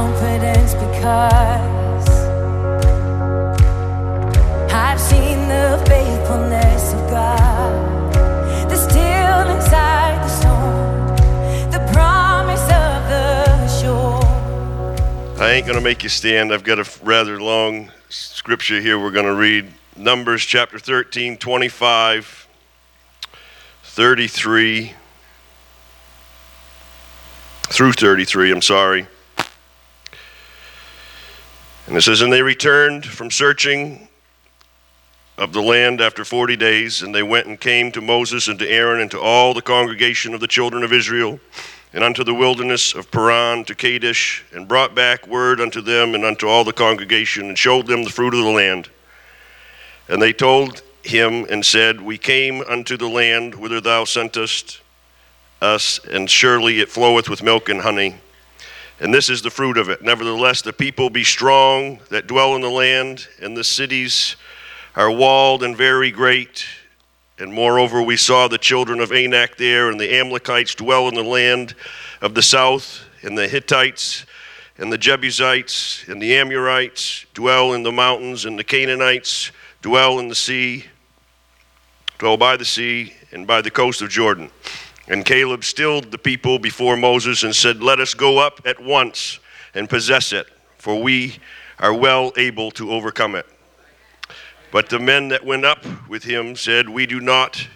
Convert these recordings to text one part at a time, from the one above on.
confidence because I've seen the faithfulness of God. Still inside the storm, the promise of the shore. I ain't going to make you stand. I've got a rather long scripture here we're going to read. Numbers chapter 13, 25, 33 through 33, I'm sorry. And it says, And they returned from searching of the land after 40 days, and they went and came to Moses and to Aaron and to all the congregation of the children of Israel, and unto the wilderness of Paran to Kadesh, and brought back word unto them and unto all the congregation, and showed them the fruit of the land. And they told him and said, We came unto the land whither thou sentest us, and surely it floweth with milk and honey. And this is the fruit of it. Nevertheless, the people be strong that dwell in the land, and the cities are walled and very great. And moreover, we saw the children of Anak there, and the Amalekites dwell in the land of the south, and the Hittites, and the Jebusites, and the Amorites dwell in the mountains, and the Canaanites dwell in the sea, dwell by the sea, and by the coast of Jordan. And Caleb stilled the people before Moses and said, Let us go up at once and possess it, for we are well able to overcome it. But the men that went up with him said, We do not,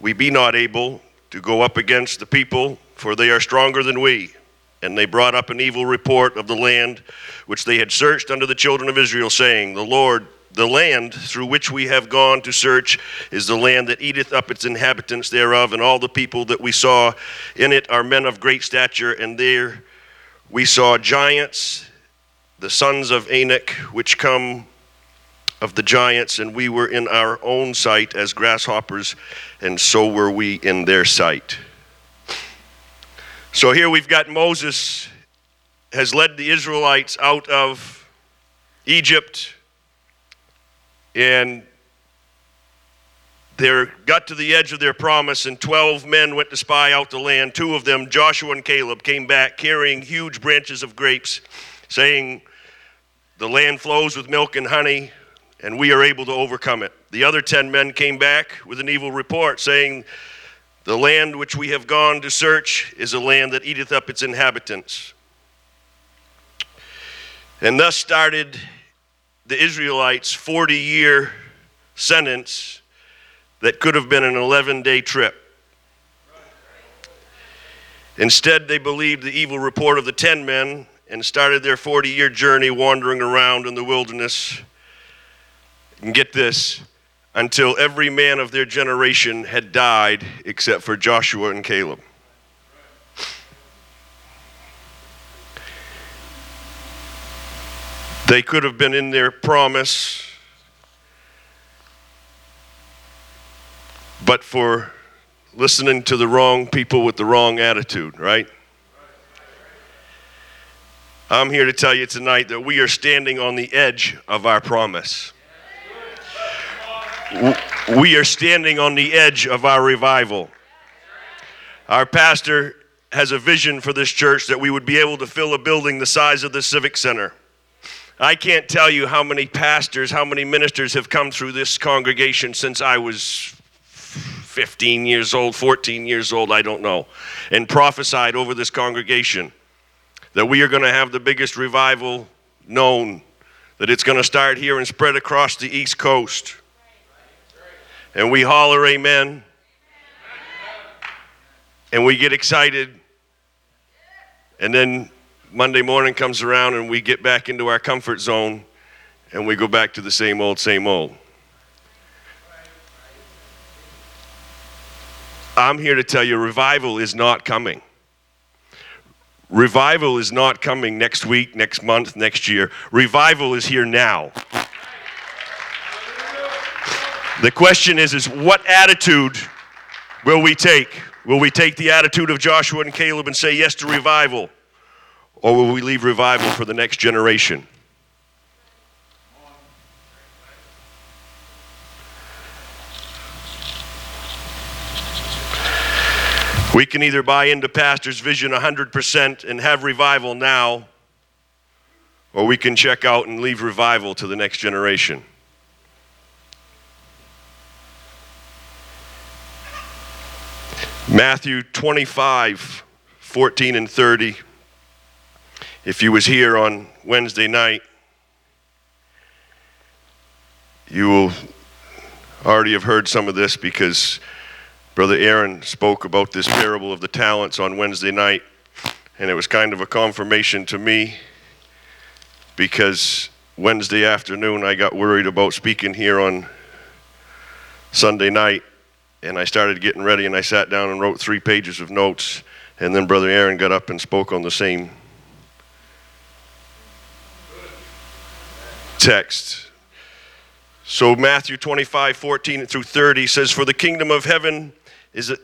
we be not able to go up against the people, for they are stronger than we. And they brought up an evil report of the land which they had searched unto the children of Israel, saying, The Lord, the land through which we have gone to search is the land that eateth up its inhabitants thereof, and all the people that we saw in it are men of great stature, and there we saw giants, the sons of Anak, which come of the giants, and we were in our own sight as grasshoppers, and so were we in their sight. So here we've got Moses has led the Israelites out of Egypt, and they got to the edge of their promise, and 12 men went to spy out the land. Two of them, Joshua and Caleb, came back carrying huge branches of grapes, saying, The land flows with milk and honey, and we are able to overcome it. The other 10 men came back with an evil report, saying, The land which we have gone to search is a land that eateth up its inhabitants. And thus started the Israelites' 40 year sentence that could have been an 11 day trip. Instead, they believed the evil report of the 10 men and started their 40 year journey wandering around in the wilderness. And get this until every man of their generation had died except for Joshua and Caleb. They could have been in their promise, but for listening to the wrong people with the wrong attitude, right? I'm here to tell you tonight that we are standing on the edge of our promise. We are standing on the edge of our revival. Our pastor has a vision for this church that we would be able to fill a building the size of the Civic Center. I can't tell you how many pastors, how many ministers have come through this congregation since I was 15 years old, 14 years old, I don't know, and prophesied over this congregation that we are going to have the biggest revival known, that it's going to start here and spread across the East Coast. And we holler, Amen. And we get excited. And then Monday morning comes around and we get back into our comfort zone and we go back to the same old, same old. I'm here to tell you revival is not coming. Revival is not coming next week, next month, next year. Revival is here now. The question is is what attitude will we take? Will we take the attitude of Joshua and Caleb and say yes to revival? Or will we leave revival for the next generation? We can either buy into pastor's vision 100% and have revival now, or we can check out and leave revival to the next generation. Matthew 25, 14 and 30. If you was here on Wednesday night, you will already have heard some of this because Brother Aaron spoke about this parable of the talents on Wednesday night, and it was kind of a confirmation to me because Wednesday afternoon I got worried about speaking here on Sunday night, and I started getting ready, and I sat down and wrote three pages of notes, and then Brother Aaron got up and spoke on the same text. So Matthew 25, 14 through 30 says, For the kingdom of heaven is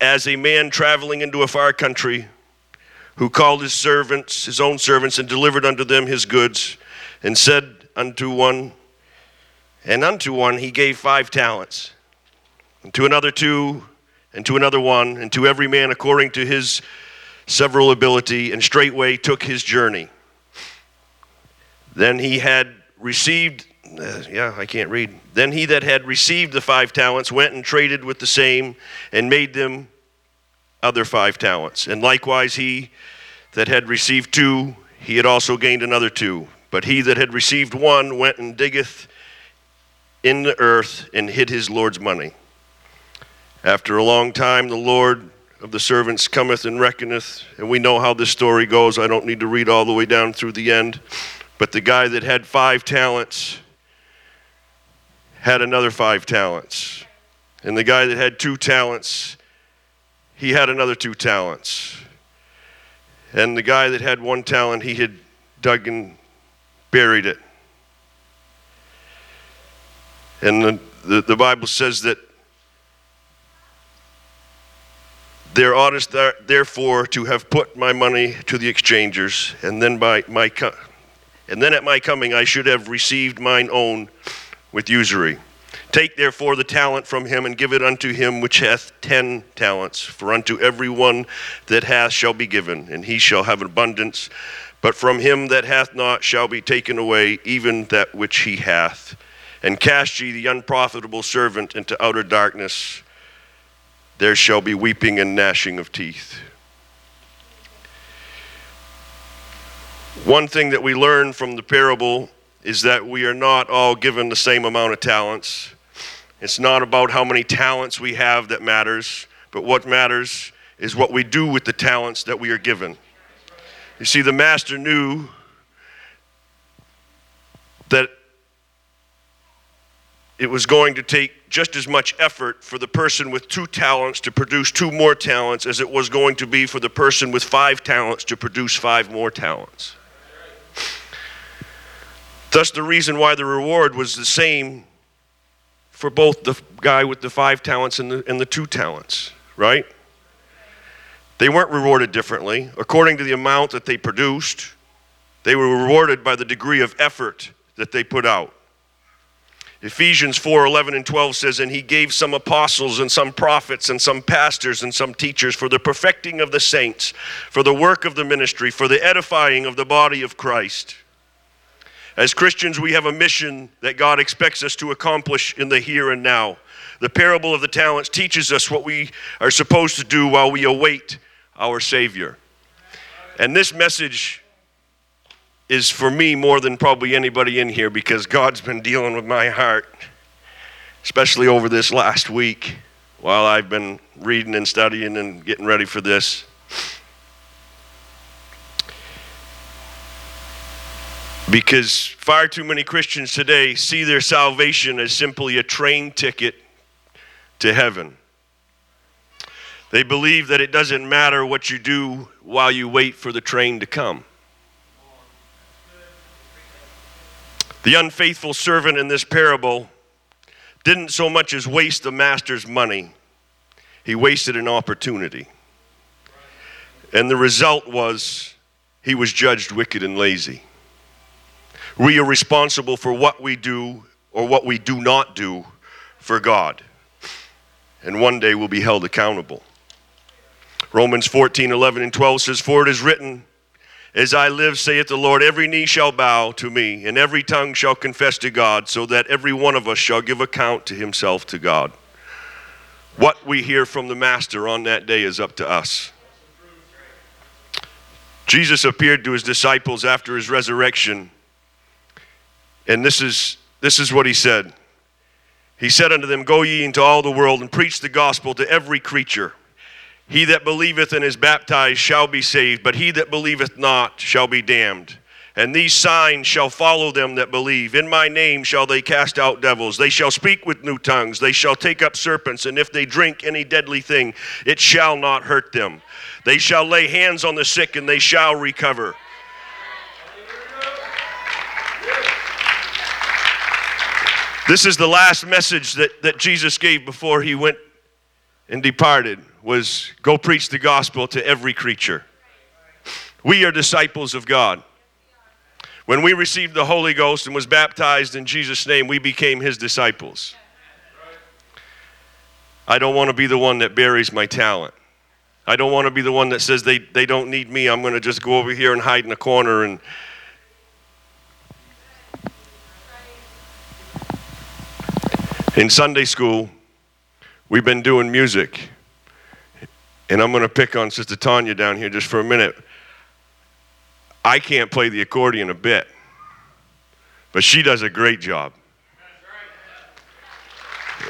as a man traveling into a far country who called his servants, his own servants, and delivered unto them his goods, and said unto one, and unto one he gave five talents, and to another two, and to another one, and to every man according to his several ability, and straightway took his journey. Then he had received uh, yeah, I can't read. Then he that had received the five talents went and traded with the same and made them other five talents. And likewise, he that had received two, he had also gained another two. But he that had received one went and diggeth in the earth and hid his Lord's money. After a long time, the Lord of the servants cometh and reckoneth, and we know how this story goes. I don't need to read all the way down through the end. But the guy that had five talents, had another five talents. And the guy that had two talents, he had another two talents. And the guy that had one talent, he had dug and buried it. And the, the, the Bible says that there ought therefore to have put my money to the exchangers, and then by my and then at my coming I should have received mine own with usury. Take therefore the talent from him and give it unto him which hath ten talents. For unto every one that hath shall be given, and he shall have abundance. But from him that hath not shall be taken away even that which he hath. And cast ye the unprofitable servant into outer darkness. There shall be weeping and gnashing of teeth. One thing that we learn from the parable is that we are not all given the same amount of talents. It's not about how many talents we have that matters, but what matters is what we do with the talents that we are given. You see, the master knew that it was going to take just as much effort for the person with two talents to produce two more talents as it was going to be for the person with five talents to produce five more talents. Thus, the reason why the reward was the same for both the guy with the five talents and the, and the two talents, right? They weren't rewarded differently. According to the amount that they produced, they were rewarded by the degree of effort that they put out. Ephesians 4 11 and 12 says, And he gave some apostles and some prophets and some pastors and some teachers for the perfecting of the saints, for the work of the ministry, for the edifying of the body of Christ as Christians, we have a mission that God expects us to accomplish in the here and now. The parable of the talents teaches us what we are supposed to do while we await our Savior. And this message is for me more than probably anybody in here because God's been dealing with my heart, especially over this last week while I've been reading and studying and getting ready for this. Because far too many Christians today see their salvation as simply a train ticket to heaven. They believe that it doesn't matter what you do while you wait for the train to come. The unfaithful servant in this parable didn't so much as waste the master's money, he wasted an opportunity. And the result was he was judged wicked and lazy. We are responsible for what we do or what we do not do for God. And one day we'll be held accountable. Romans 14, 11, and 12 says, For it is written, As I live, saith the Lord, every knee shall bow to me, and every tongue shall confess to God, so that every one of us shall give account to himself to God. What we hear from the Master on that day is up to us. Jesus appeared to his disciples after his resurrection, and this is, this is what he said. He said unto them, Go ye into all the world and preach the gospel to every creature. He that believeth and is baptized shall be saved, but he that believeth not shall be damned. And these signs shall follow them that believe. In my name shall they cast out devils. They shall speak with new tongues. They shall take up serpents. And if they drink any deadly thing, it shall not hurt them. They shall lay hands on the sick and they shall recover. This is the last message that, that Jesus gave before he went and departed was go preach the gospel to every creature. We are disciples of God. When we received the Holy Ghost and was baptized in Jesus' name, we became his disciples. I don't want to be the one that buries my talent. I don't want to be the one that says they, they don't need me. I'm going to just go over here and hide in a corner and in Sunday school, we've been doing music. And I'm going to pick on Sister Tanya down here just for a minute. I can't play the accordion a bit, but she does a great job.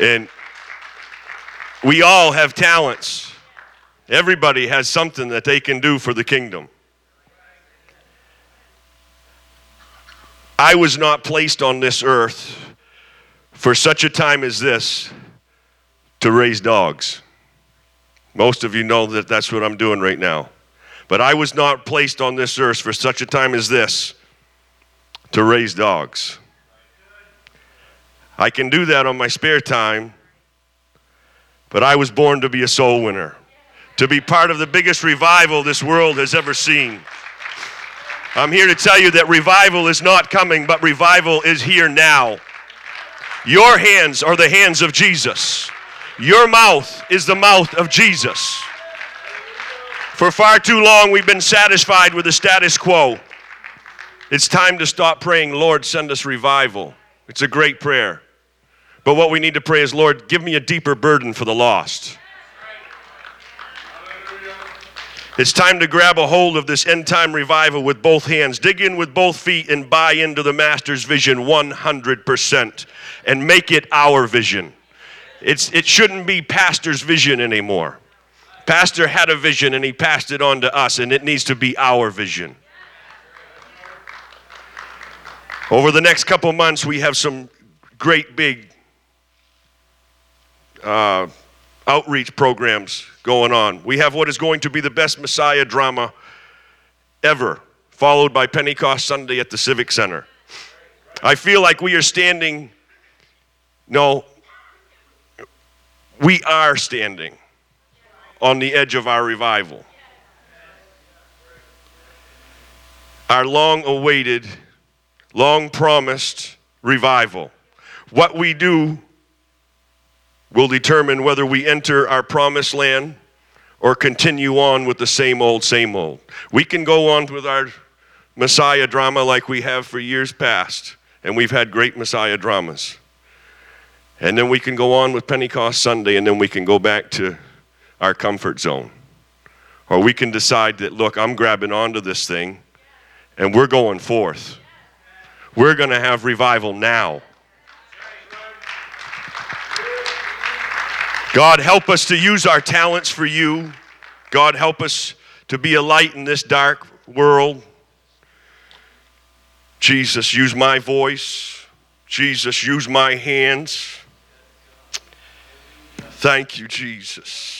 And we all have talents. Everybody has something that they can do for the kingdom. I was not placed on this earth for such a time as this to raise dogs. Most of you know that that's what I'm doing right now. But I was not placed on this earth for such a time as this to raise dogs. I can do that on my spare time, but I was born to be a soul winner, to be part of the biggest revival this world has ever seen. I'm here to tell you that revival is not coming, but revival is here now. Your hands are the hands of Jesus. Your mouth is the mouth of Jesus. For far too long, we've been satisfied with the status quo. It's time to stop praying, Lord, send us revival. It's a great prayer. But what we need to pray is, Lord, give me a deeper burden for the lost. It's time to grab a hold of this end time revival with both hands, dig in with both feet, and buy into the Master's vision 100% and make it our vision. It's, it shouldn't be pastor's vision anymore. Pastor had a vision and he passed it on to us, and it needs to be our vision. Over the next couple months, we have some great big uh, outreach programs going on. We have what is going to be the best Messiah drama ever, followed by Pentecost Sunday at the Civic Center. I feel like we are standing, no, we are standing on the edge of our revival. Our long awaited, long promised revival. What we do will determine whether we enter our promised land or continue on with the same old, same old. We can go on with our Messiah drama like we have for years past, and we've had great Messiah dramas. And then we can go on with Pentecost Sunday, and then we can go back to our comfort zone. Or we can decide that, look, I'm grabbing onto this thing, and we're going forth. We're going to have revival now. God, help us to use our talents for you. God, help us to be a light in this dark world. Jesus, use my voice. Jesus, use my hands. Thank you, Jesus.